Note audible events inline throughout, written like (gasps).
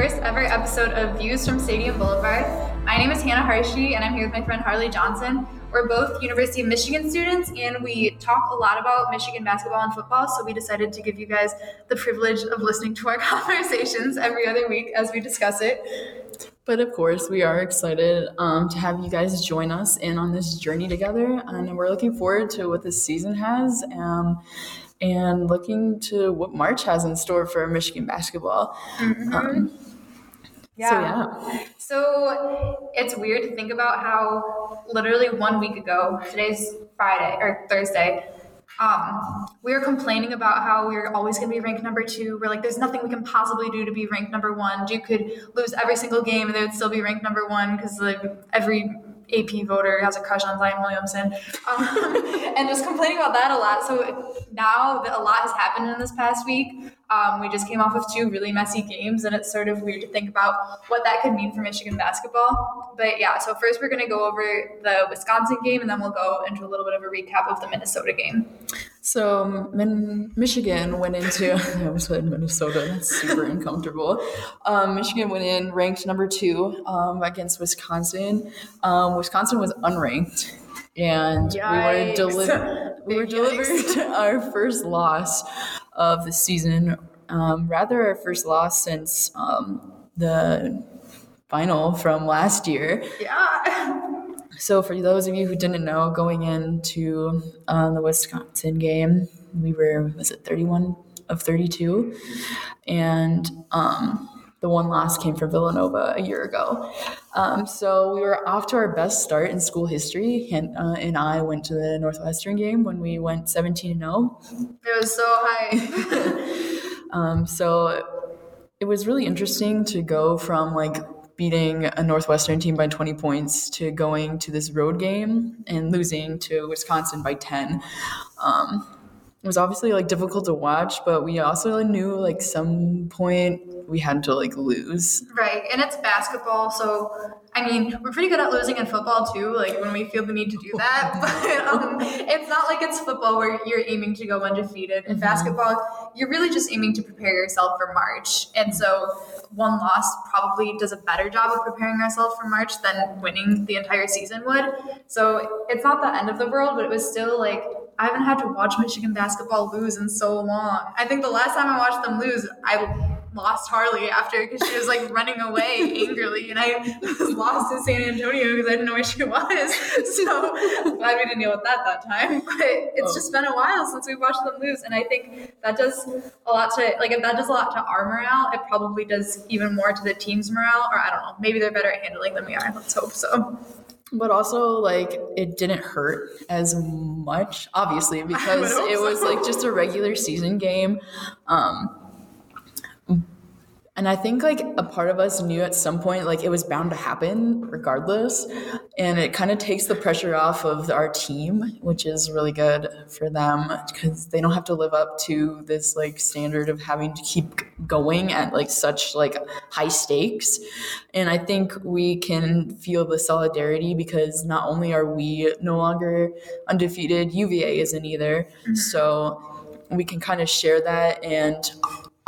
First ever episode of Views from Stadium Boulevard. My name is Hannah Harshi, and I'm here with my friend Harley Johnson. We're both University of Michigan students, and we talk a lot about Michigan basketball and football, so we decided to give you guys the privilege of listening to our (laughs) conversations every other week as we discuss it. But of course, we are excited um, to have you guys join us in on this journey together, and we're looking forward to what this season has. Um, and looking to what March has in store for Michigan basketball. Mm-hmm. Um, Yeah. So yeah. So it's weird to think about how literally one week ago, today's Friday or Thursday, um, we were complaining about how we are always going to be ranked number two. We're like, there's nothing we can possibly do to be ranked number one. Duke could lose every single game and they would still be ranked number one because like every AP voter has a crush on Zion Williamson, um, (laughs) and just complaining about that a lot. So now that a lot has happened in this past week, um, we just came off of two really messy games, and it's sort of weird to think about what that could mean for Michigan basketball. But yeah, so first we're going to go over the Wisconsin game, and then we'll go into a little bit of a recap of the Minnesota game. So Min- Michigan went into (laughs) I almost said Minnesota. That's super uncomfortable. Um, Michigan went in ranked number two um, against Wisconsin. Um, Wisconsin was unranked, and Yikes. we were delivered. We were (laughs) delivered (laughs) our first loss of the season. Um, rather, our first loss since um, the final from last year. Yeah. So, for those of you who didn't know, going into uh, the Wisconsin game, we were was it thirty one of thirty two, and um, the one loss came from Villanova a year ago. Um, so we were off to our best start in school history, and, uh, and I went to the Northwestern game when we went seventeen and oh. zero. It was so high. (laughs) Um, so it was really interesting to go from like beating a Northwestern team by 20 points to going to this road game and losing to Wisconsin by 10. Um, it was obviously like difficult to watch, but we also knew like some point we had to like lose. Right, and it's basketball, so I mean, we're pretty good at losing in football too. Like when we feel the need to do that, (laughs) but um, it's not like it's football where you're aiming to go undefeated. In basketball, you're really just aiming to prepare yourself for March, and so one loss probably does a better job of preparing ourselves for March than winning the entire season would. So it's not the end of the world, but it was still like I haven't had to watch Michigan basketball lose in so long. I think the last time I watched them lose, I lost Harley after because she was like running away (laughs) angrily, and I was lost in San Antonio because I didn't know where she was. So glad we didn't deal with that that time. (laughs) But it's oh. just been a while since we watched them lose, and I think that does a lot to like if that does a lot to our morale, it probably does even more to the team's morale. Or I don't know, maybe they're better at handling than we are. Let's hope so. But also, like, it didn't hurt as much, obviously, (laughs) because it was like just a regular season game. Um, and I think like a part of us knew at some point like it was bound to happen regardless. And it kind of takes the pressure off of our team, which is really good for them because they don't have to live up to this like standard of having to keep going at like such like high stakes. And I think we can feel the solidarity because not only are we no longer undefeated, UVA isn't either. Mm-hmm. So we can kind of share that and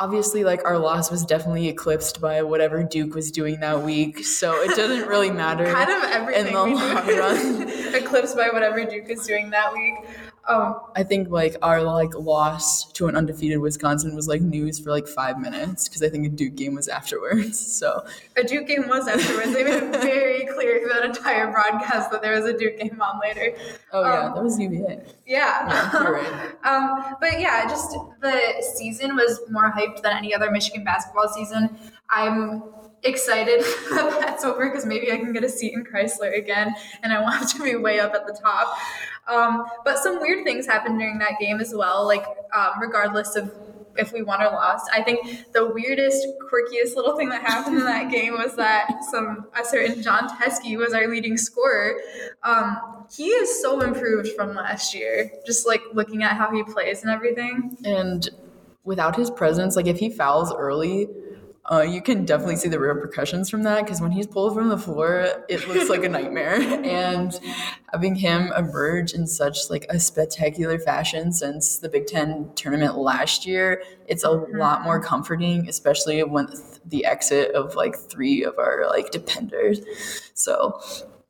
obviously like our loss was definitely eclipsed by whatever Duke was doing that week. So it doesn't really (laughs) matter kind of everything in the long run. (laughs) eclipsed by whatever Duke is doing that week. Um, I think like our like loss to an undefeated Wisconsin was like news for like five minutes because I think a Duke game was afterwards. (laughs) So a Duke game was afterwards. They made it very clear through that entire broadcast that there was a Duke game on later. oh yeah, Um, that was UVA. Yeah. Yeah, you're right. (laughs) um, but yeah, just the season was more hyped than any other Michigan basketball season. I'm excited that (laughs) that's over because maybe I can get a seat in Crisler again and I have to be way up at the top. Um, but some weird things happened during that game as well, like um, regardless of if we won or lost. I think the weirdest, quirkiest little thing that happened in that game was that some a certain Jon Teske was our leading scorer. Um, he is so improved from last year, just like looking at how he plays and everything. And without his presence, like if he fouls early, uh, you can definitely see the repercussions from that because when he's pulled from the floor, it looks like a nightmare. (laughs) And having him emerge in such like a spectacular fashion since the Big Ten tournament last year, it's a lot more comforting, especially when the exit of like three of our like dependers. So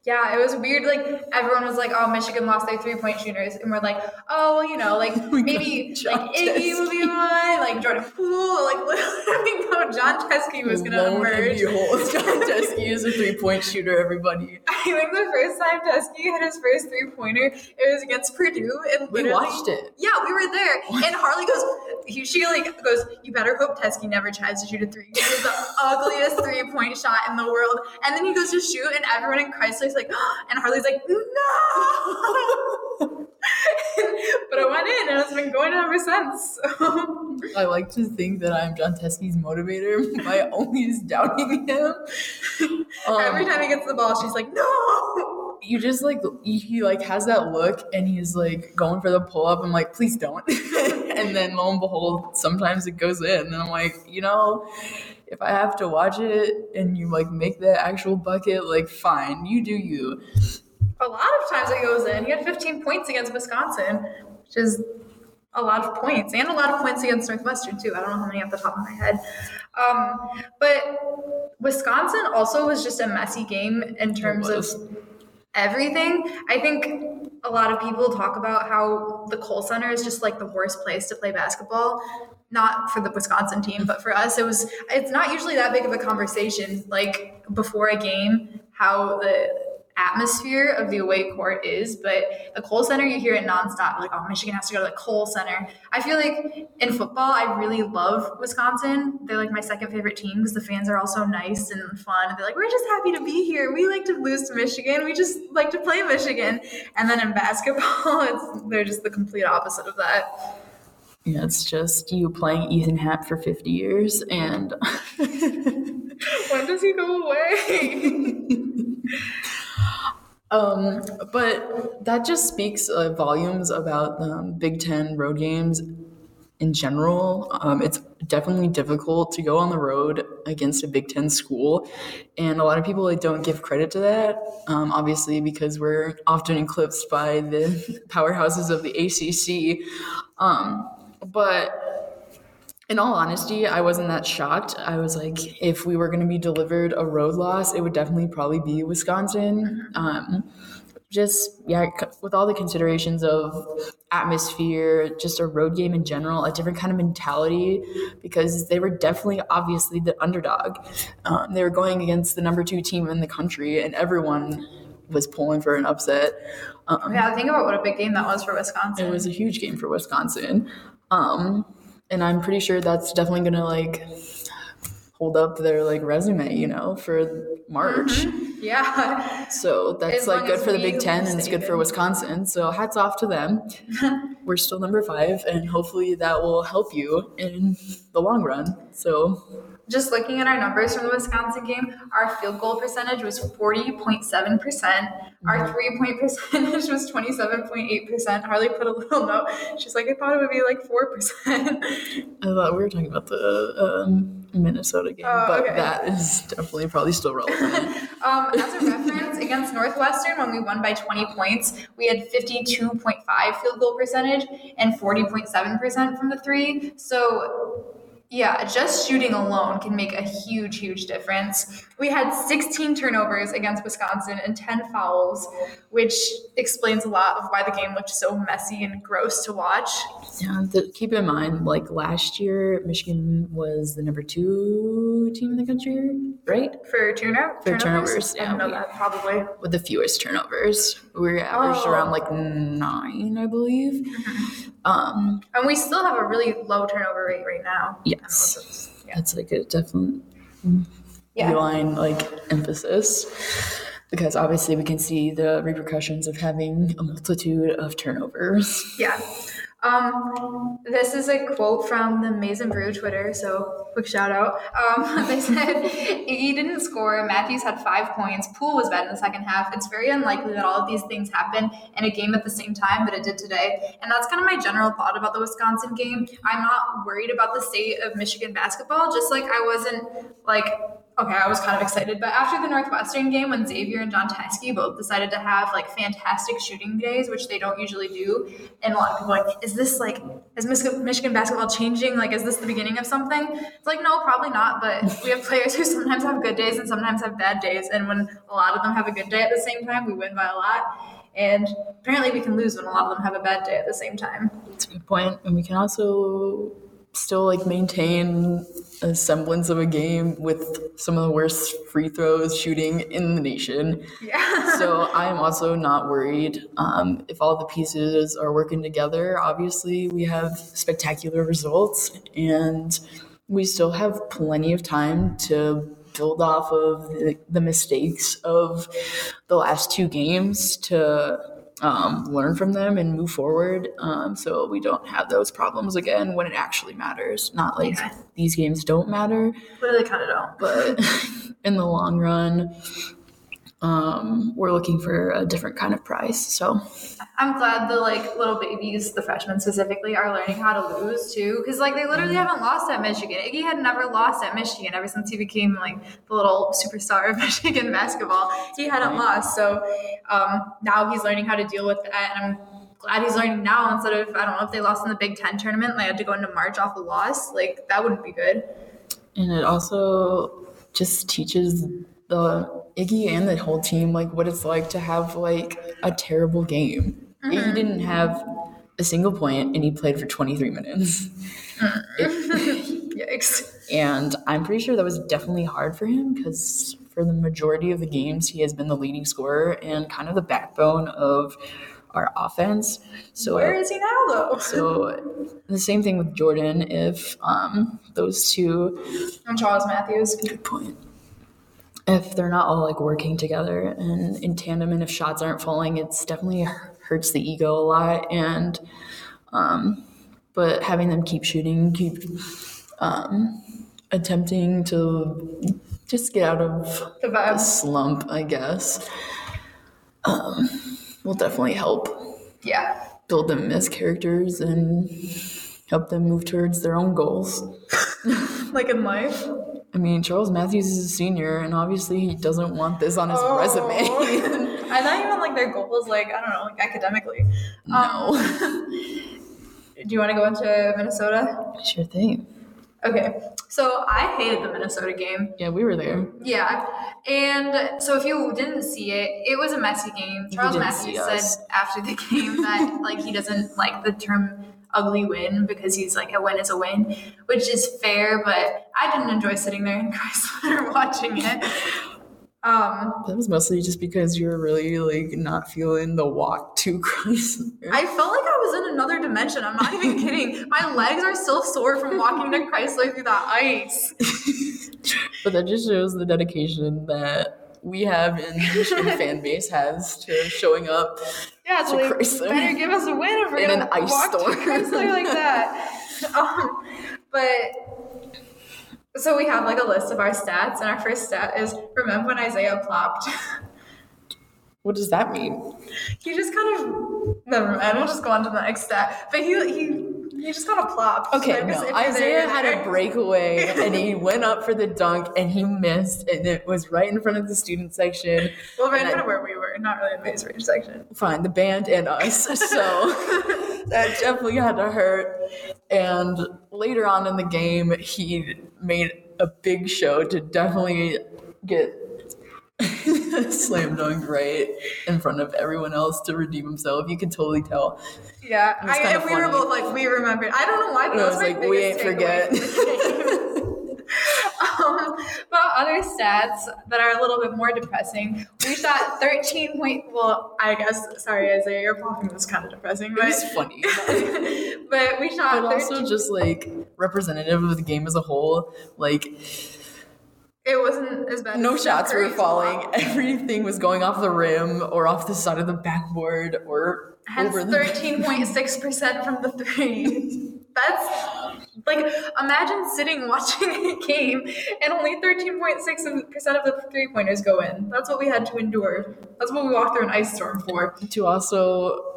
Yeah, it was weird. Like everyone was like, "Oh, Michigan lost their three point shooters," and we're like, "Oh, well, you know, like (laughs) maybe like Iggy will be one, like Jordan Poole, like (laughs) literally, no, Jon Teske was gonna Lo and emerge." (laughs) Jon Teske is a three point shooter. Everybody, I think the first time Teske had his first three pointer, it was against Purdue, and we watched it. Yeah, we were there, and Harley goes. He, she like goes. You better hope Teske never tries to shoot a three. It was the ugliest three point shot in the world. And then he goes to shoot, and everyone in Like, (gasps) and Harley's like, no. but I went in, and it's been going ever since. (laughs) I like to think that I'm Jon Teske's motivator. (laughs) My only is doubting him. Um, (laughs) Every time he gets the ball, she's like, no. you just like he he, like has that look and he's like going for the pull up. I'm like, please don't. and then lo and behold, sometimes it goes in, and I'm like, you know, if I have to watch it and you like make the actual bucket, like fine, you do you. A lot of times it goes in. He had 15 points against Wisconsin, which is a lot of points, and a lot of points against Northwestern too. I don't know how many off the top of my head. Um, but Wisconsin also was just a messy game in terms of everything. I think a lot of people talk about how the Kohl Center is just like the worst place to play basketball. Not for the Wisconsin team, but for us, it was. It's not usually that big of a conversation. Like before a game, how the atmosphere of the away court is, but the Kohl Center, you hear it nonstop. Like, oh, Michigan has to go to the Kohl Center. I feel like in football, I really love Wisconsin. They're like my second favorite team because the fans are all so nice and fun. And they're like, we're just happy to be here. We like to lose to Michigan. We just like to play Michigan. And then in basketball, (laughs) it's they're just the complete opposite of that. Yeah, it's just you playing Ethan Happ for 50 years and (laughs) when does he go away? (laughs) Um, but that just speaks uh, volumes about um, Big Ten road games in general. Um, it's definitely difficult to go on the road against a Big Ten school, and a lot of people like, don't give credit to that. Um, obviously, because we're often eclipsed by the (laughs) powerhouses of the ACC. Um, but in all honesty, I wasn't that shocked. I was like, if we were going to be delivered a road loss, it would definitely probably be Wisconsin. Um, just yeah, with all the considerations of atmosphere, just a road game in general, a different kind of mentality, because they were definitely obviously the underdog. Um, they were going against the number two team in the country, and everyone was pulling for an upset. Um, Yeah, think about what a big game that was for Wisconsin. it was a huge game for Wisconsin. Um, and I'm pretty sure that's definitely gonna like hold up their like resume, you know, for March. yeah. So that's As like good for the Big Ten and it's good for. Wisconsin. So hats off to them. (laughs) We're still number five, and hopefully that will help you in the long run. So Just looking at our numbers from the Wisconsin game, our field goal percentage was 40.7%. Our three point (laughs) percentage was 27.8%. Harley put a little note. She's like, I thought it would be like 4%. I thought we were talking about the um, Minnesota game, Oh, but okay. that is definitely probably still (laughs) relevant. Um, as a reference, against Northwestern, when we won by 20 points, we had 52.5 field goal percentage and 40.7% from the three. So, yeah, just shooting alone can make a huge, huge difference. We had 16 turnovers against Wisconsin and 10 fouls, which explains a lot of why the game looked so messy and gross to watch. Yeah, th- keep in mind, like last year, Michigan was the number two team in the country, right? For turnover, For turnovers, I yeah, don't know we- that probably. With the fewest turnovers, we averaged Oh. around like nine, I believe. Um, And we still have a really low turnover rate right now. yes, that's like a definite Yeah. line like emphasis because obviously we can see the repercussions of having a multitude of turnovers. Yeah. Um, this is a quote from the Maize n Brew Twitter, so quick shout out. Um, (laughs) they said he didn't score. Matthews had five points. Poole was bad in the second half. It's very unlikely that all of these things happen in a game at the same time, but it did today. And that's kind of my general thought about the Wisconsin game. I'm not worried about the state of Michigan basketball, just like I wasn't like okay, I was kind of excited. But after the Northwestern game, when Xavier and Jon Teske both decided to have like fantastic shooting days, which they don't usually do, and a lot of people are like, is this like, is Mich- Michigan basketball changing? Like, is this the beginning of something? It's like, no, probably not. But we have players who sometimes have good days and sometimes have bad days. And when a lot of them have a good day at the same time, we win by a lot. And apparently, we can lose when a lot of them have a bad day at the same time. That's a good point. And we can also still like maintain a semblance of a game with some of the worst free throws shooting in the nation. Yeah. so I'm also not worried. Um, if all the pieces are working together, obviously we have spectacular results and we still have plenty of time to build off of the, the mistakes of the last two games to um, learn from them and move forward um, so we don't have those problems again when it actually matters. Not like these games don't matter, But they kind of don't. but (laughs) in the long run, um, we're looking for a different kind of prize. So I'm glad the like little babies, the freshmen specifically, are learning how to lose too. Because like they literally haven't lost at Michigan. Iggy had never lost at Michigan ever since he became like the little superstar of (laughs) Michigan basketball. He hadn't lost, so um, now he's learning how to deal with that, and I'm glad he's learning now instead of I don't know if they lost in the Big Ten tournament, they had to go into March off a loss. Like that wouldn't be good. and it also just teaches the Iggy and the whole team like what it's like to have like a terrible game. Iggy didn't have a single point and he played for 23 minutes. (laughs) Yikes. And I'm pretty sure that was definitely hard for him because for the majority of the games, he has been the leading scorer and kind of the backbone of our offense. So Where is he now though? So the same thing with Jordan. If um, those two, And Charles Matthews. good point. If they're not all like working together and in tandem, and if shots aren't falling, it's definitely hurts the ego a lot. And um, but having them keep shooting, keep um, attempting to just get out of The vibe. slump, I guess, um, will definitely help Yeah. build them as characters and help them move towards their own goals. (laughs) Like in life. I mean, Charles Matthews is a senior, and obviously he doesn't want this on his Oh. resume. (laughs) (laughs) I thought even like their goal was like I don't know, like academically. Um. (laughs) Do you want to go into Minnesota? sure thing. Okay, So I hated the Minnesota game. Yeah, we were there. Yeah. And so if you didn't see it, it was a messy game. Charles Matthews said after the game that like he doesn't like the term ugly win because he's like a win is a win, which is fair, but I didn't enjoy sitting there in (laughs) Crisler watching it. Um, That was mostly just because you were really like not feeling the walk to Crisler. I felt like I was in another dimension. I'm not even kidding. My legs are still sore from walking to Crisler through that ice. (laughs) But that just shows the dedication that we have and the Michigan (laughs) fan base has to showing up Yeah, so like, Crisler. better give us a win if we're In an ice storm. like (laughs) that. Um, but so we have like a list of our stats, and our first stat is remember when Isaiah plopped. (laughs) What does that mean? he just kind of never mind. We'll just go on to the next stat. But he he he just kind of plopped. Okay, Like, no. Isaiah had a breakaway (laughs) and he went up for the dunk and he missed and it was right in front of the student section. Well, right in front of where we were, not really in the Maize Rage section. Fine, the band and us. (laughs) So (laughs) that definitely had to hurt. And later on in the game, he made a big show to definitely get slam dunk right in front of everyone else to redeem himself. You can totally tell. Yeah, I, and we were both like, we remembered. I don't know why, but And I was like, we ain't forget. (laughs) um, but other stats that are a little bit more depressing. We shot 13 point. Well, I guess sorry, Isaiah, your popping was kind of depressing, but It was funny. (laughs) but we shot But 13. also just like representative of the game as a whole. Like it wasn't as bad. no as shots were falling. Everything was going off the rim or off the side of the backboard or Hence over the 13.6% from the three. (laughs) That's like imagine sitting (laughs) watching a game and only 13.6% of the three pointers go in. That's what we had to endure. That's what we walked through an ice storm for. to also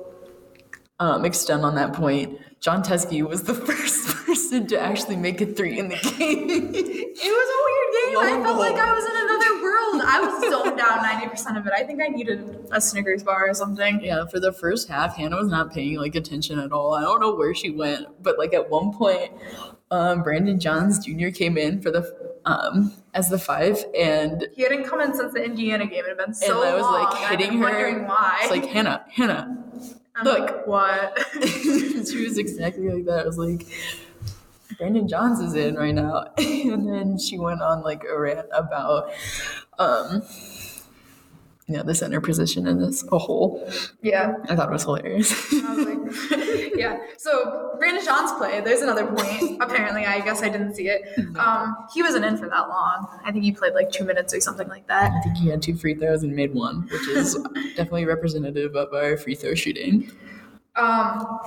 um, extend on that point, Jon Teske was the (laughs) first person to actually make a three in the (laughs) game. It was a weird game. I felt like I was in another world. I was zoned out 90% of it. I think I needed a Snickers bar or something. yeah, for the first half, Hannah was not paying like attention at all. I don't know where she went, but like at one point, um, Brandon Johns Jr. came in for the um, as the five, and He hadn't come in since the Indiana game. It had been so and I was long. like hitting her. wondering why. It's like Hannah, Hannah, I'm look. like, what? (laughs) she was exactly like that. I was like, Brandon Johns is in right now. (laughs) and then she went on like a rant about um yeah, the center position in this a whole. yeah. I thought it was hilarious. Was like, (laughs) yeah. So Brandon John's play. There's another point. (laughs) Apparently, I guess I didn't see it. Um, he wasn't in for that long. I think he played like two minutes or something like that. I think he had two free throws and made one, which is (laughs) definitely representative of our free throw shooting. Um,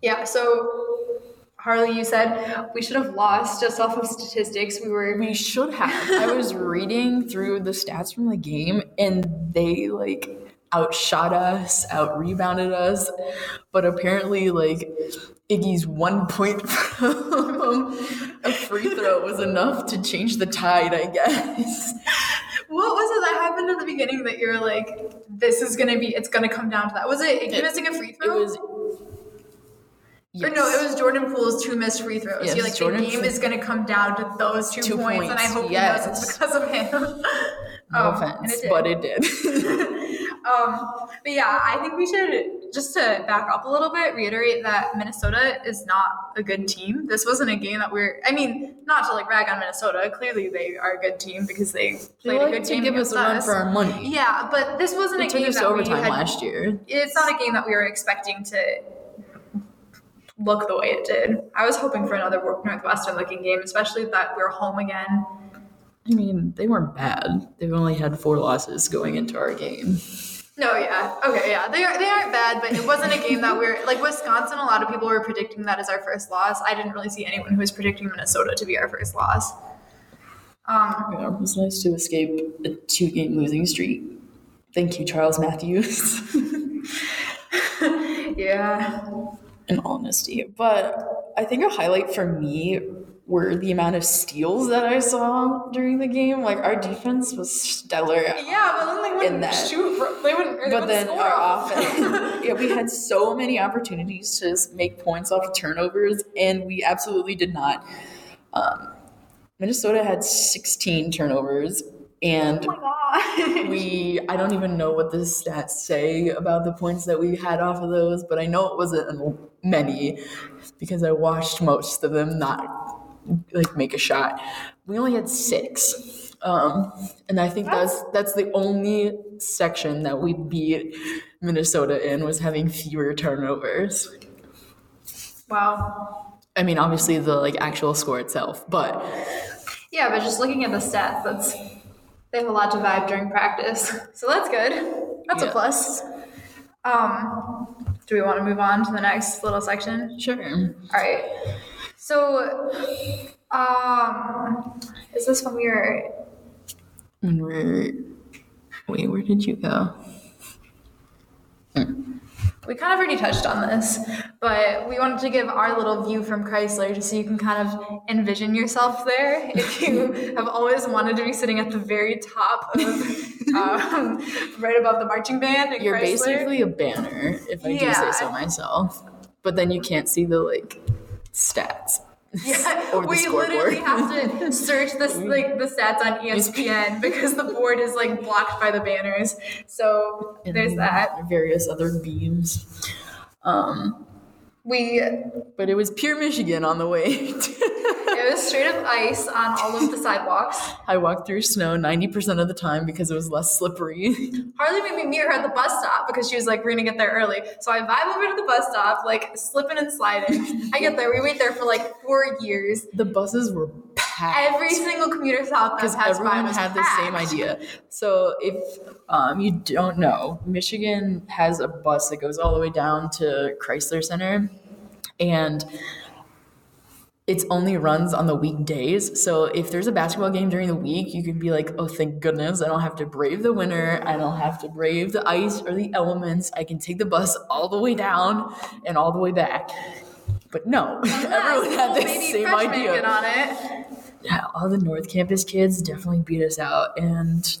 yeah. So Harley, you said we should have lost just off of statistics. We were. We should have. I was (laughs) reading through the stats from the game and they like outshot us, out rebounded us. But apparently, like Iggy's one point (laughs) from a free throw was enough to change the tide, I guess. What was it that happened in the beginning that you were like, this is gonna be, it's gonna come down to that? Was it Iggy It- missing a free throw? It was. Or no, it was Jordan Poole's two missed free throws. Yes, You're like, Jordan the game Poole- is going to come down to those two, Two points, and I hope yes. he knows it's because of him. (laughs) No Um, offense, it but it did. (laughs) um, but yeah, I think we should just to back up a little bit, reiterate that Minnesota is not a good team. This wasn't a game that we're. I mean, not to like rag on Minnesota. Clearly, they are a good team because they played like a good to game give us a run for our money. Yeah, but this wasn't It a took game us that to we overtime had, last year. It's not a game that we were expecting to look the way it did. I was hoping for another Northwestern looking game, especially that we're home again. I mean, they weren't bad. They've only had four losses going into our game. No, yeah, okay, yeah, they are they aren't bad, but it wasn't a game that we're like Wisconsin. A lot of people were predicting that as our first loss. I didn't really see anyone who was predicting Minnesota to be our first loss. Um, Yeah, it was nice to escape a two game losing streak. Thank you, Charles Matthews, (laughs) (laughs) yeah, in honesty. But I think a highlight for me were the amount of steals that I saw during the game. Like, our defense was stellar. yeah, but then they wouldn't that. shoot. They wouldn't. they But wouldn't then our offense, (laughs) yeah, we had so many opportunities to make points off of turnovers, and we absolutely did not. Um, Minnesota had 16 turnovers, and we I don't even know what the stats say about the points that we had off of those, but I know it wasn't many because I watched most of them not like make a shot. We only had six. Um, and I think that's that's the only section that we beat Minnesota in was having fewer turnovers. Wow. I mean, obviously the like actual score itself, but Yeah, but just looking at the stats, that's they have a lot to vibe during practice, (laughs) so that's good. That's a plus. Um, do we want to move on to the next little section? Sure. All right. So, um, is this when we were? when we're wait, where did you go? We kind of already touched on this, but we wanted to give our little view from Crisler just so you can kind of envision yourself there. (laughs) If you have always wanted to be sitting at the very top of, (laughs) um, right above the marching band, at You're Crisler. basically a banner, if I do say so myself. But then you can't see the like stats. Yeah, (laughs) we literally have to search this like the stats on ESPN (laughs) because the board is like blocked by the banners. So And there's that. Various other beams. Um, We but it was pure Michigan on the way. (laughs) it was straight up ice on all of the sidewalks. (laughs) I walked through snow 90% of the time because it was less slippery. (laughs) Harley made me meet her at the bus stop because she was like, "We're gonna get there early." So I vibe over to the bus stop, like slipping and sliding. I get there. We wait there for like four years. the buses were packed. Every single commuter south that because everyone had the same idea. So if um, you don't know, Michigan has a bus that goes all the way down to Crisler Center, and it's only runs on the weekdays. So if there's a basketball game during the week, you can be like, "Oh, thank goodness, I don't have to brave the winter. I don't have to brave the ice or the elements. I can take the bus all the way down and all the way back." But no, (laughs) everyone had the same idea Get on it. yeah, all the North Campus kids definitely beat us out, and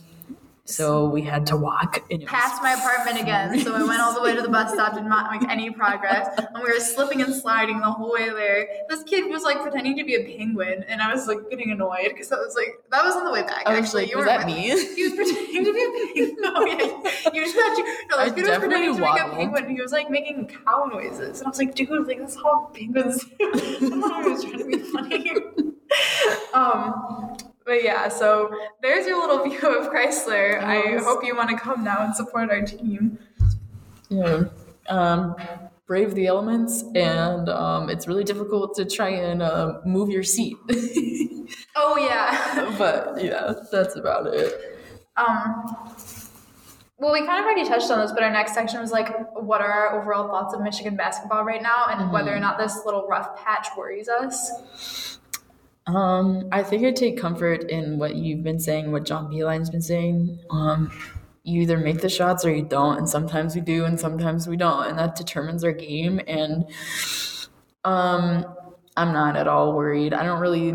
so we had to walk. And it was, Past my apartment again, so I went all the way to the bus stop, did not make any progress, and we were slipping and sliding the whole way there. This kid was like pretending to be a penguin, and I was like getting annoyed because I was like, that was on the way back. I was actually, like, you was were that with- me? He was pretending to be a penguin. (laughs) No, yeah, you just thought you. No, I this kid was pretending to definitely be a penguin. He was like making cow noises, and I was like, dude, like that's how penguins. do. I was trying to be funny. (laughs) um, but yeah, so there's your little (laughs) view of Crisler. I hope you want to come now and support our team. yeah, um, brave the elements, and um, it's really difficult to try and uh, move your seat. (laughs) Oh yeah. but yeah, that's about it. Um. Well, we kind of already touched on this, but our next section was like, what are our overall thoughts of Michigan basketball right now, and whether or not this little rough patch worries us. Um, I think I take comfort in what you've been saying, what John Beilein's been saying. Um, you either make the shots or you don't, and sometimes we do, and sometimes we don't, and that determines our game. And um, I'm not at all worried. I don't really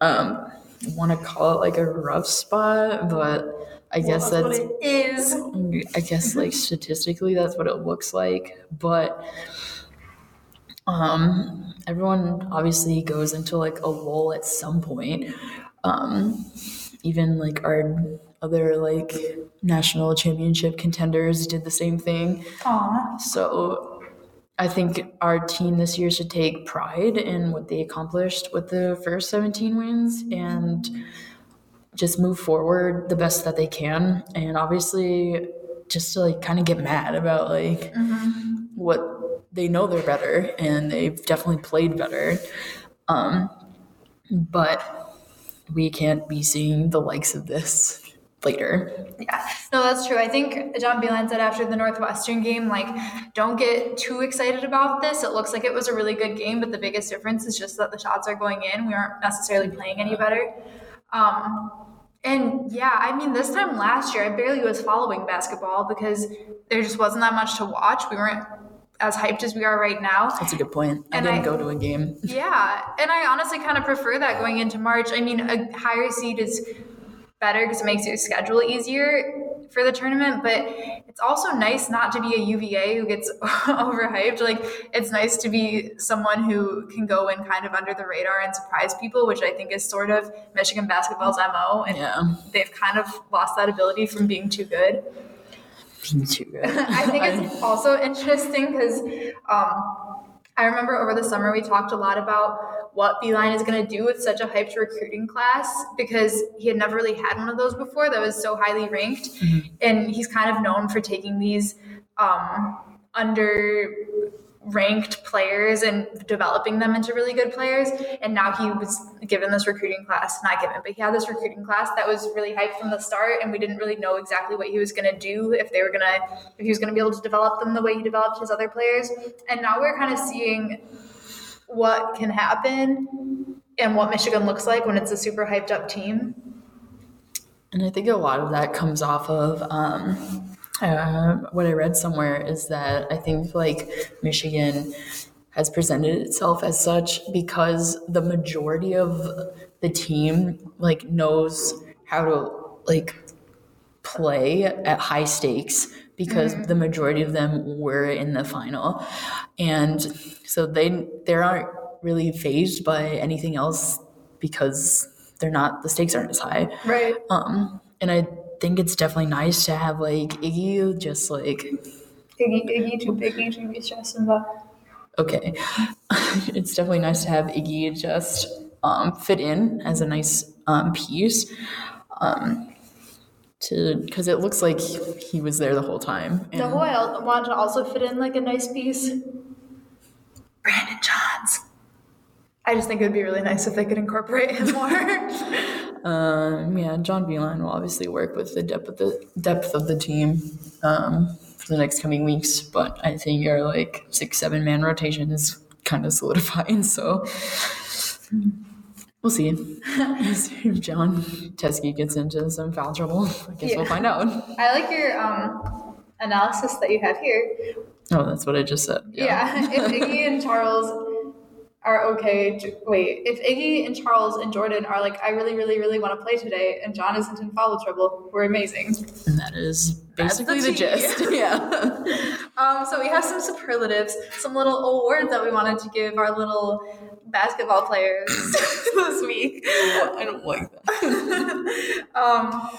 um want to call it like a rough spot, but I guess that's that's what it is. I guess like statistically that's what it looks like, but um everyone obviously goes into like a lull at some point. Um even like our other like national championship contenders did the same thing. Aw. So I think our team this year should take pride in what they accomplished with the first 17 wins and just move forward the best that they can. And obviously, just to like kind of get mad about like what they know they're better and they've definitely played better. Um, but we can't be seeing the likes of this later. Yeah, no, that's true. I think John Beilein said after the Northwestern game, like, don't get too excited about this. It looks like it was a really good game, but the biggest difference is just that the shots are going in. We aren't necessarily playing any better. Um, and yeah, I mean, this time last year, I barely was following basketball because there just wasn't that much to watch. We weren't as hyped as we are right now. That's a good point. I And didn't I- go to a game. (laughs) Yeah, and I honestly kind of prefer that going into March. I mean, a higher seed is better because it makes your schedule easier for the tournament, but it's also nice not to be a UVA who gets (laughs) overhyped. Like it's nice to be someone who can go in kind of under the radar and surprise people, which I think is sort of Michigan basketball's MO. And Yeah. they've kind of lost that ability from being too good. Being. (laughs) I think it's also interesting because um, I remember over the summer we talked a lot about what Beilein is going to do with such a hyped recruiting class because he had never really had one of those before that was so highly ranked. And he's kind of known for taking these um, under ranked players and developing them into really good players. And now he was given this recruiting class, not given, but he had this recruiting class that was really hyped from the start. And we didn't really know exactly what he was going to do, if they were going to, if he was going to be able to develop them the way he developed his other players. And now we're kind of seeing what can happen and what Michigan looks like when it's a super hyped up team. And I think a lot of that comes off of um, uh, what I read somewhere is that I think like Michigan has presented itself as such because the majority of the team like knows how to like play at high stakes because the majority of them were in the final. And so they they aren't really phased by anything else because they're not the stakes aren't as high. Right. um and i think it's definitely nice to have like iggy just like Iggy, Iggy, too biggy to be stressing about. okay (laughs) it's definitely nice to have iggy just um, fit in as a nice um, piece um, to because it looks like he was there the whole time The whole I want to also fit in like a nice piece. Brandon Johns. I just think it would be really nice if they could incorporate him more. (laughs) (laughs) Um, yeah, John Beilein will obviously work with the depth of the depth of the team um, for the next coming weeks, but I think your like six seven man rotation is kind of solidifying. So we'll see (laughs) if Jon Teske gets into some foul trouble. I guess we'll find out. I like your um, analysis that you have here. Oh, that's what I just said. Yeah, (laughs) if Iggy and Charles are okay, to, wait, if Iggy and Charles and Jordan are like, I really, really, really want to play today, and John isn't in foul trouble, we're amazing. And that is basically the, tea. gist. (laughs) yeah. Um, so we have some superlatives, some little awards that we wanted to give our little basketball players (laughs) this week. I don't like that. (laughs) um,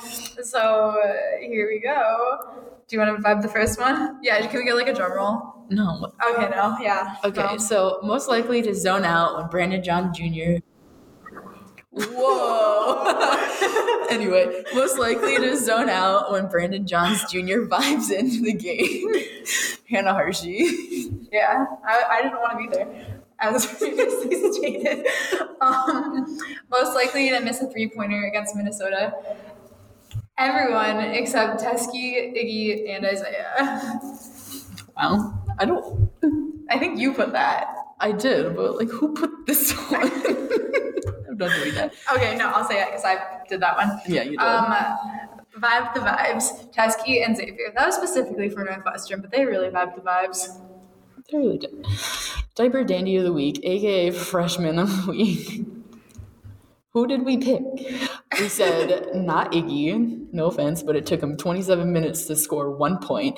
so uh, here we go. Do you want to vibe the first one? Yeah, can we get like a drum roll? No. Okay, no, yeah. Okay, no. so most likely to zone out when Brandon John Jr. Whoa. (laughs) (laughs) anyway, most likely to zone out when Brandon Johns Jr. vibes into the game. (laughs) Hannah Hershey. Yeah, I, I didn't want to be there, as previously stated. Um, most likely to miss a three pointer against Minnesota. Everyone except Teske, Iggy, and Isaiah. Wow. I don't. I think you put that. I did, but like, who put this one? I'm not doing that. Okay, no, I'll say it because I did that one. Yeah, you did. Um, vibe the vibes. Teske and Xavier. That was specifically for Northwestern, but they really vibe the vibes. They really did. Diaper Dandy of the Week, aka Freshman of the Week. Who did we pick? We said not Iggy, no offense, but it took him 27 minutes to score one point.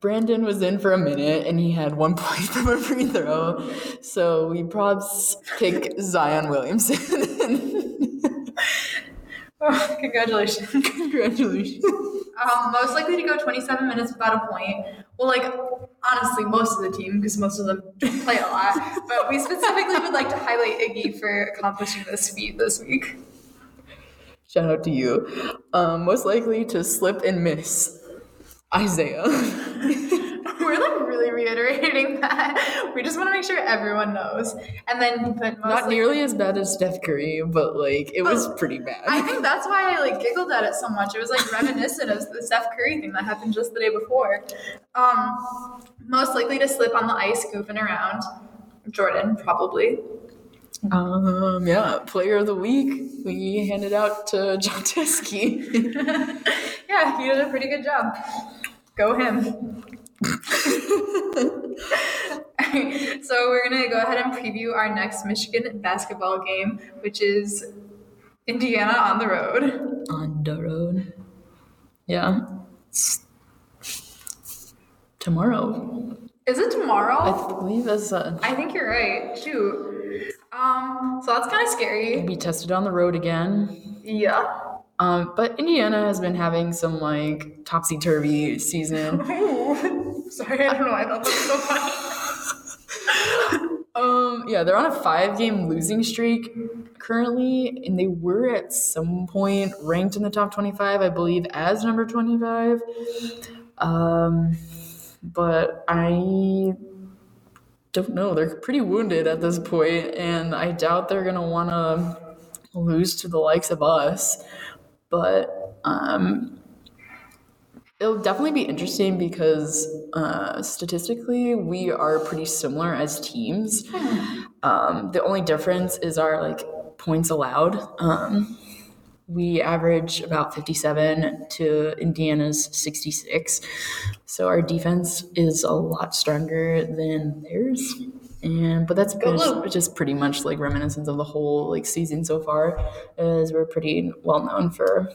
Brandon was in for a minute and he had one (laughs) point from a free throw. So we props pick Zion Williamson. (laughs) (laughs) Congratulations. (laughs) Congratulations. Um, most likely to go 27 minutes without a point. Well, like, honestly, most of the team, because most of them (laughs) play a lot. But we specifically would like to highlight Iggy for accomplishing this feat this week. Shout out to you. Um, most likely to slip and miss Isaiah. We're like really reiterating (laughs) that. We just want to make sure everyone knows. And then you put most Not nearly as bad as Steph Curry, but like it was pretty bad. I think that's why I like giggled at it so much. It was like reminiscent of the Steph Curry thing that happened just the day before. Um, most likely to slip on the ice, goofing around. Jordan, probably. Um, yeah, player of the week. We handed out to (laughs) Jon Teske. (laughs) Yeah, he did a pretty good job. Go him. So we're gonna go ahead and preview our next Michigan basketball game, which is Indiana on the road. On the road. Yeah. It's tomorrow. Is it tomorrow? I believe that's uh, I think you're right. Shoot. Um, so that's kind of scary. be tested on the road again. Yeah. Um, but Indiana has been having some like topsy turvy season. (laughs) Sorry, I don't know why I thought that was so funny. (laughs) Um, yeah, they're on a five game losing streak currently, and they were at some point ranked in the top 25, I believe, as number 25. Um, but I don't know. They're pretty wounded at this point, and I doubt they're going to want to lose to the likes of us. But um, it'll definitely be interesting because uh, statistically we are pretty similar as teams. Um, the only difference is our like points allowed. Um, we average about 57 to Indiana's 66. So our defense is a lot stronger than theirs. And but that's just, just pretty much like reminiscence of the whole like season so far, as we're pretty well known for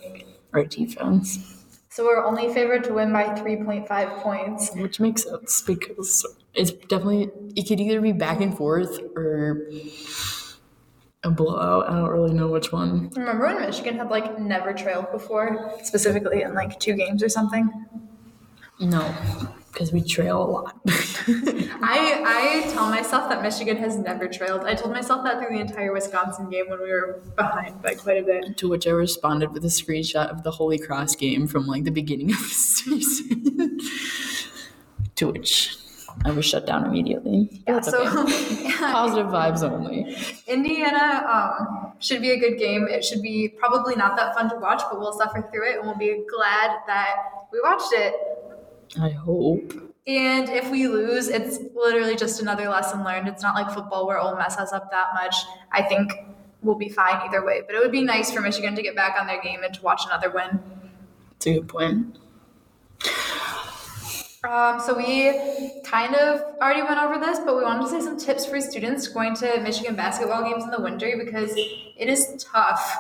our defense. So we're only favored to win by 3.5 points. Which makes sense because it's definitely it could either be back and forth or a blowout. I don't really know which one. Remember when Michigan had like never trailed before, specifically in like two games or something? No, because we trail a lot. (laughs) I I tell myself that Michigan has never trailed. I told myself that through the entire Wisconsin game when we were behind by quite a bit. to which I responded with a screenshot of the Holy Cross game from like the beginning of the (laughs) season. to which I was shut down immediately. Yeah, That's so okay. (laughs) Positive vibes only. Indiana um, should be a good game. It should be probably not that fun to watch, but we'll suffer through it and we'll be glad that we watched it. I hope. And if we lose, it's literally just another lesson learned. It's not like football where it'll mess us up that much. I think we'll be fine either way. But it would be nice for Michigan to get back on their game and to watch another win. It's a good point. Um, so we kind of already went over this, but we wanted to say some tips for students going to Michigan basketball games in the winter because it is tough.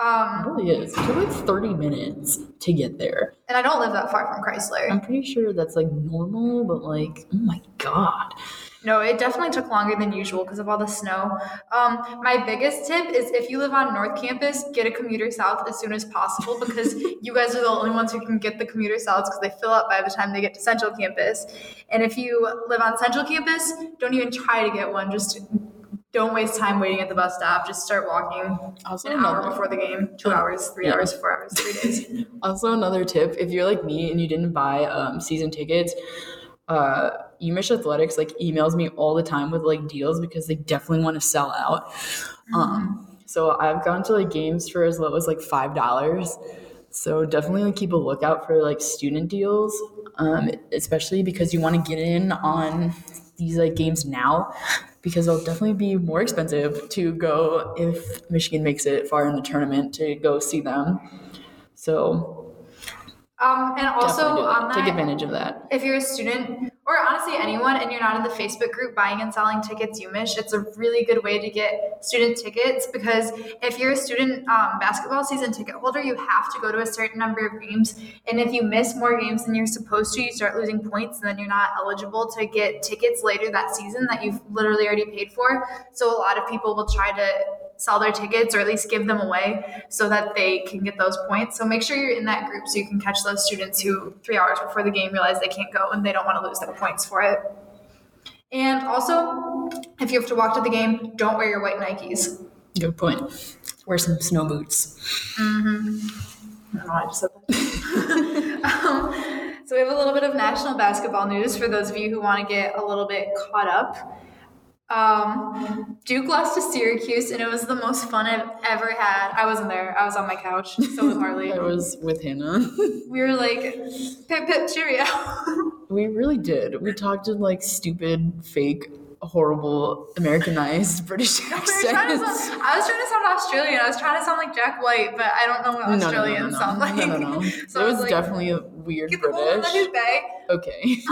It Um, really is. It took like 30 minutes to get there. and I don't live that far from Crisler. I'm pretty sure that's like normal, but like, oh my god. No, it definitely took longer than usual because of all the snow. Um, my biggest tip is if you live on North Campus, get a commuter south as soon as possible because (laughs) you guys are the only ones who can get the commuter souths because they fill up by the time they get to Central Campus. And if you live on Central Campus, don't even try to get one. Just don't waste time waiting at the bus stop. Just start walking Also an hour another- before the game, two hours, three Yeah. hours, four hours, three days. (laughs) Also, another tip: if you're like me and you didn't buy um, season tickets, uh, UMich Athletics like emails me all the time with like deals because they definitely want to sell out. Um, so I've gone to like games for as low as like five dollars. So definitely like keep a lookout for like student deals, um, especially because you want to get in on these like games now because they'll definitely be more expensive to go if Michigan makes it far in the tournament to go see them. So Um, and also definitely do that. on that, take advantage of that. if you're a student or honestly anyone and you're not in the Facebook group buying and selling tickets UMich, it's a really good way to get student tickets because if you're a student um, basketball season ticket holder, you have to go to a certain number of games. And if you miss more games than you're supposed to, you start losing points and then you're not eligible to get tickets later that season that you've literally already paid for. So a lot of people will try to sell their tickets or at least give them away so that they can get those points. So make sure you're in that group so you can catch those students who three hours before the game realize they can't go and they don't want to lose their points for it. And also, if you have to walk to the game, don't wear your white Nikes. Good point. Wear some snow boots. Mm-hmm. I don't know I just said that. (laughs) um, so we have a little bit of national basketball news for those of you who want to get a little bit caught up. Um, Duke lost to Syracuse, and it was the most fun I've ever had. I wasn't there. I was on my couch. So was Harley. (laughs) I was with Hannah. we were like, pip pip cheerio. (laughs) we really did. We talked in like stupid, fake, horrible, Americanized (laughs) British We were trying to accents. sound- I was trying to sound Australian. I was trying to sound like Jack White, but I don't know what No, no, no, Australians no, sound like. No, no, no. So it I was like, definitely weird Get the ball in the British. Okay. (laughs)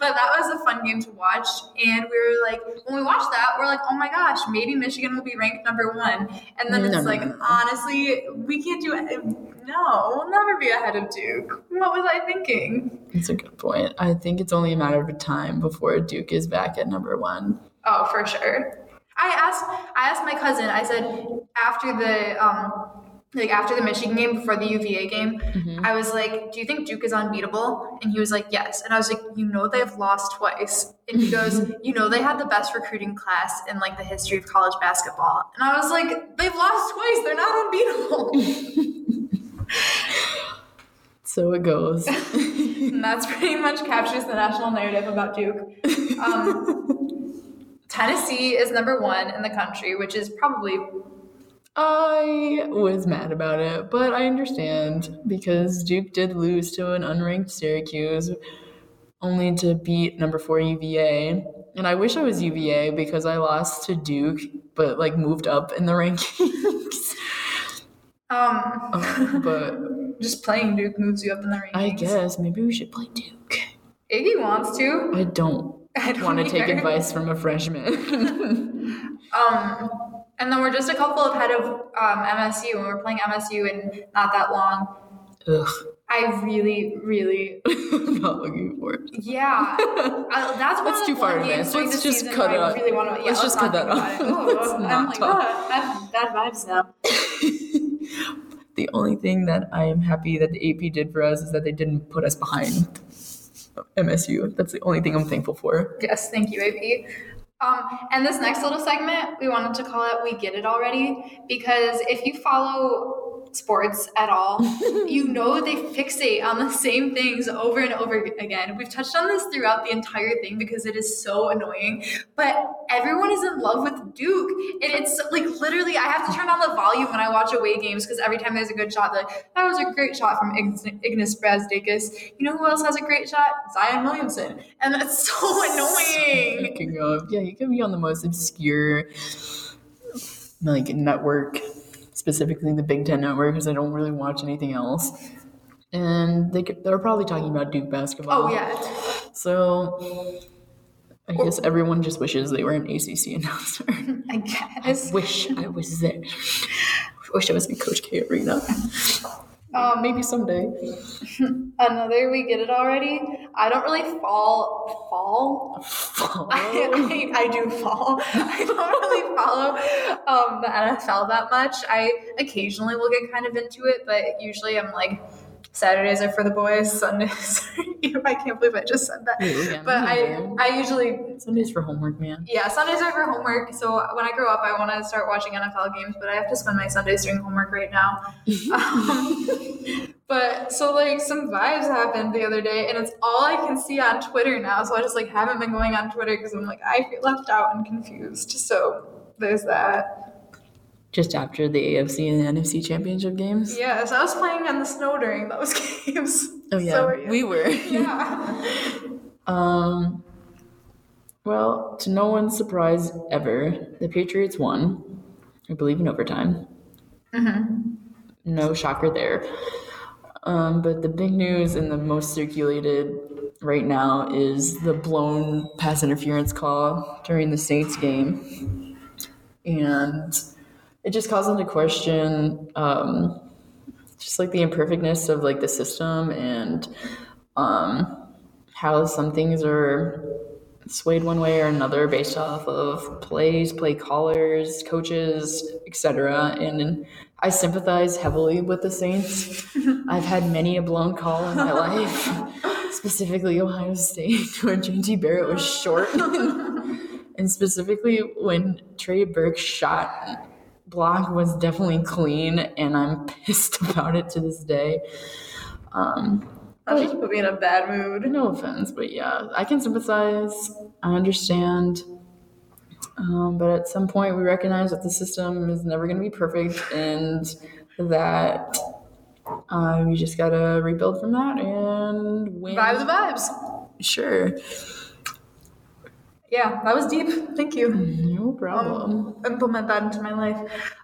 but that was a fun game to watch. And we were like, when we watched that, we're like, oh my gosh, maybe Michigan will be ranked number one. And then No, it's no, like, no. honestly, we can't do it. No, we'll never be ahead of Duke. What was I thinking? That's a good point. I think it's only a matter of time before Duke is back at number one. Oh, for sure. I asked I asked my cousin, I said after the um like after the Michigan game before the UVA game, I was like, "Do you think Duke is unbeatable?" And he was like, "Yes." And I was like, "You know they've lost twice." And he goes, (laughs) "You know they had the best recruiting class in like the history of college basketball." And I was like, "They've lost twice. They're not unbeatable." (laughs) So it goes. (laughs) and that's pretty much captures the national narrative about Duke. Um, Tennessee is number one in the country, which is probably I was mad about it, but I understand because Duke did lose to an unranked Syracuse, only to beat number four UVA. And I wish I was UVA because I lost to Duke, but like moved up in the (laughs) rankings. um, Um, but (laughs) just playing Duke moves you up in the rankings. I guess maybe we should play Duke. Iggy wants to. I don't, (laughs) I don't want to take advice from a freshman. Um, and then we're just a couple ahead of um, MSU, and we're playing MSU in not that long. Ugh, I really, really, (laughs) not looking for it. yeah. I, (laughs) that's one Let's of too far games Let's just cut it I really want to. Yeah, Let's just cut that off. out. Let's Oh, not like, talk. oh, bad vibes now. (laughs) The only thing that I am happy that the AP did for us is that they didn't put us behind MSU. That's the only thing I'm thankful for. Yes, thank you, AP. Um, and this next little segment, we wanted to call it We Get It Already because if you follow sports at all, (laughs) you know they fixate on the same things over and over again. We've touched on this throughout the entire thing because it is so annoying, but everyone is in love with Duke. And it's like literally, I have to turn on the volume when I watch away games because every time there's a good shot, like, that was a great shot from Ignas, Ignas Brazdeikis. You know who else has a great shot? Zion Williamson. And that's so (laughs) annoying. Speaking of, yeah, you can be on the most obscure like network, specifically the Big Ten network, because I don't really watch anything else. And they could, they're probably talking about Duke basketball. Oh, yeah. So I guess everyone just wishes they were an ACC (laughs) announcer. I guess. Wish I was there. Wish I was in Coach K arena. Um, Maybe someday. (laughs) Another we get it already. I don't really fall fall. (laughs) I, I, I do fall. I don't really (laughs) follow um, the NFL that much. I occasionally will get kind of into it, but usually I'm like Saturdays are for the boys. Sundays. (laughs) I can't believe I just said that. Yeah, but I. I usually Sundays for homework, man. yeah, Sundays are for homework. So when I grow up, I want to start watching NFL games, but I have to spend my Sundays doing homework right now. (laughs) um, (laughs) but so like some vibes happened the other day, and it's all I can see on Twitter now. So I just like haven't been going on Twitter because I'm like I feel left out and confused. So there's that. Just after the AFC and the NFC championship games. Yes, I was playing on the snow during those (laughs) games. Oh yeah, So were we were. (laughs) Yeah. (laughs) Um. Well, to no one's surprise ever, the Patriots won. I believe in overtime. No shocker there. Um, but the big news and the most circulated right now is the blown pass interference call during the Saints game, and it just calls into question um, just like the imperfectness of like the system and um, how some things are swayed one way or another based off of plays, play callers, coaches, etc. And I sympathize heavily with the Saints. (laughs) I've had many a blown call in my life, (laughs) specifically Ohio State, (laughs) where JT Barrett was short, and specifically when Trey Burke shot block was definitely clean, and I'm (laughs) pissed about it to this day. Um, That just put me in a bad mood. no offense, but yeah, I can sympathize. I understand. Um, but at some point, we recognize that the system is never going to be perfect and that uh, we just got to rebuild from that and win. Vibe the vibes. Sure. Yeah, that was deep. (laughs) Thank you. No problem. Um, implement that into my life.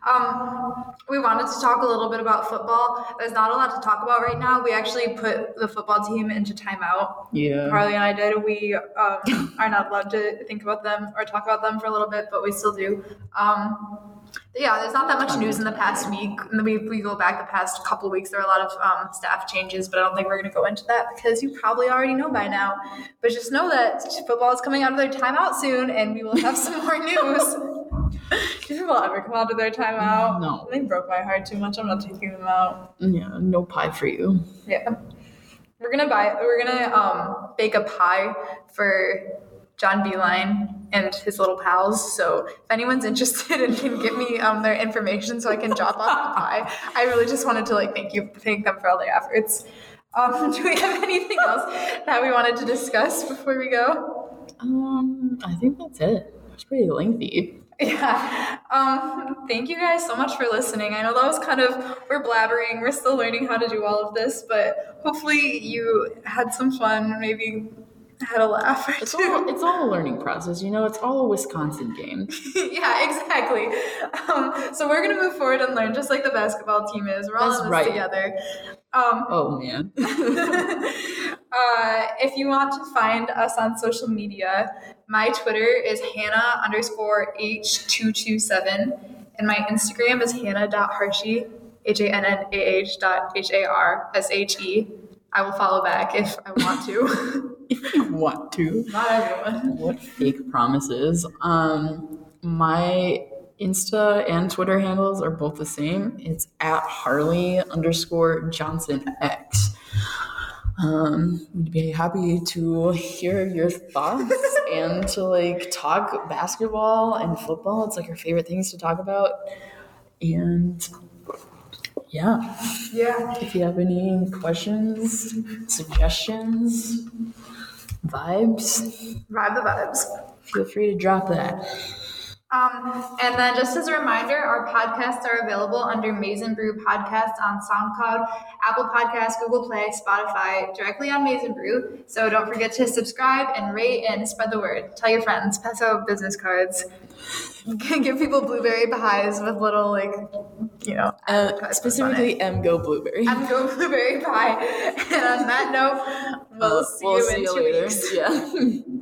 Um, we wanted to talk a little bit about football. There's not a lot to talk about right now. We actually put the football team into timeout. Yeah. Carly and I did. We um, (laughs) are not allowed to think about them or talk about them for a little bit, but we still do. Um, yeah, there's not that much news in the past week. And we, we go back the past couple of weeks, there are a lot of um, staff changes, but I don't think we're going to go into that because you probably already know by now. But just know that football is coming out of their timeout soon, and we will have some more news. (laughs) Do people ever come out of their timeout? No. They broke my heart too much. I'm not taking them out. Yeah, no pie for you. Yeah. We're gonna buy. We're gonna um, bake a pie for John Beilein and his little pals. So if anyone's (laughs) interested and can give me um, their information so I can drop off the (laughs) pie, I really just wanted to like thank you, thank them for all their efforts. Um, (laughs) do we have anything else that we wanted to discuss before we go? Um, I think that's it. It's pretty lengthy. Yeah. Um, thank you guys so much for listening. I know that was kind of we're blabbering. We're still learning how to do all of this, but hopefully you had some fun. Maybe had a laugh It's two. all it's all a learning process, you know. It's all a Wisconsin game. (laughs) yeah, exactly. Um, so we're gonna move forward and learn just like the basketball team is. We're all That's in this right. together. Um, Oh man. (laughs) uh, if you want to find us on social media, my Twitter is Hannah underscore H227, and my Instagram is Hannah.Harshe, H A N N A H dot H A R S H E. I will follow back if I want to. (laughs) if you want to. Not everyone. What fake promises? Um, my Insta and Twitter handles are both the same. It's at Harley underscore Johnson X. Um, we'd be happy to hear your thoughts (laughs) and to like talk basketball and football. It's like our favorite things to talk about. And yeah, Yeah. if you have any questions, suggestions, vibes, Ride the vibes. feel free to drop that. Um, and then just as a reminder, our podcasts are available under Maize n Brew Podcast on SoundCloud, Apple Podcasts, Google Play, Spotify, directly on Maize n Brew. So don't forget to subscribe and rate and spread the word. Tell your friends, pass out business cards. (laughs) Give people blueberry pies with little like, you know, Uh, advertisements on it. specifically, M Go Blueberry. (laughs) I'm blueberry pie. And on that note, we'll Uh, see you in two weeks. Yeah. (laughs)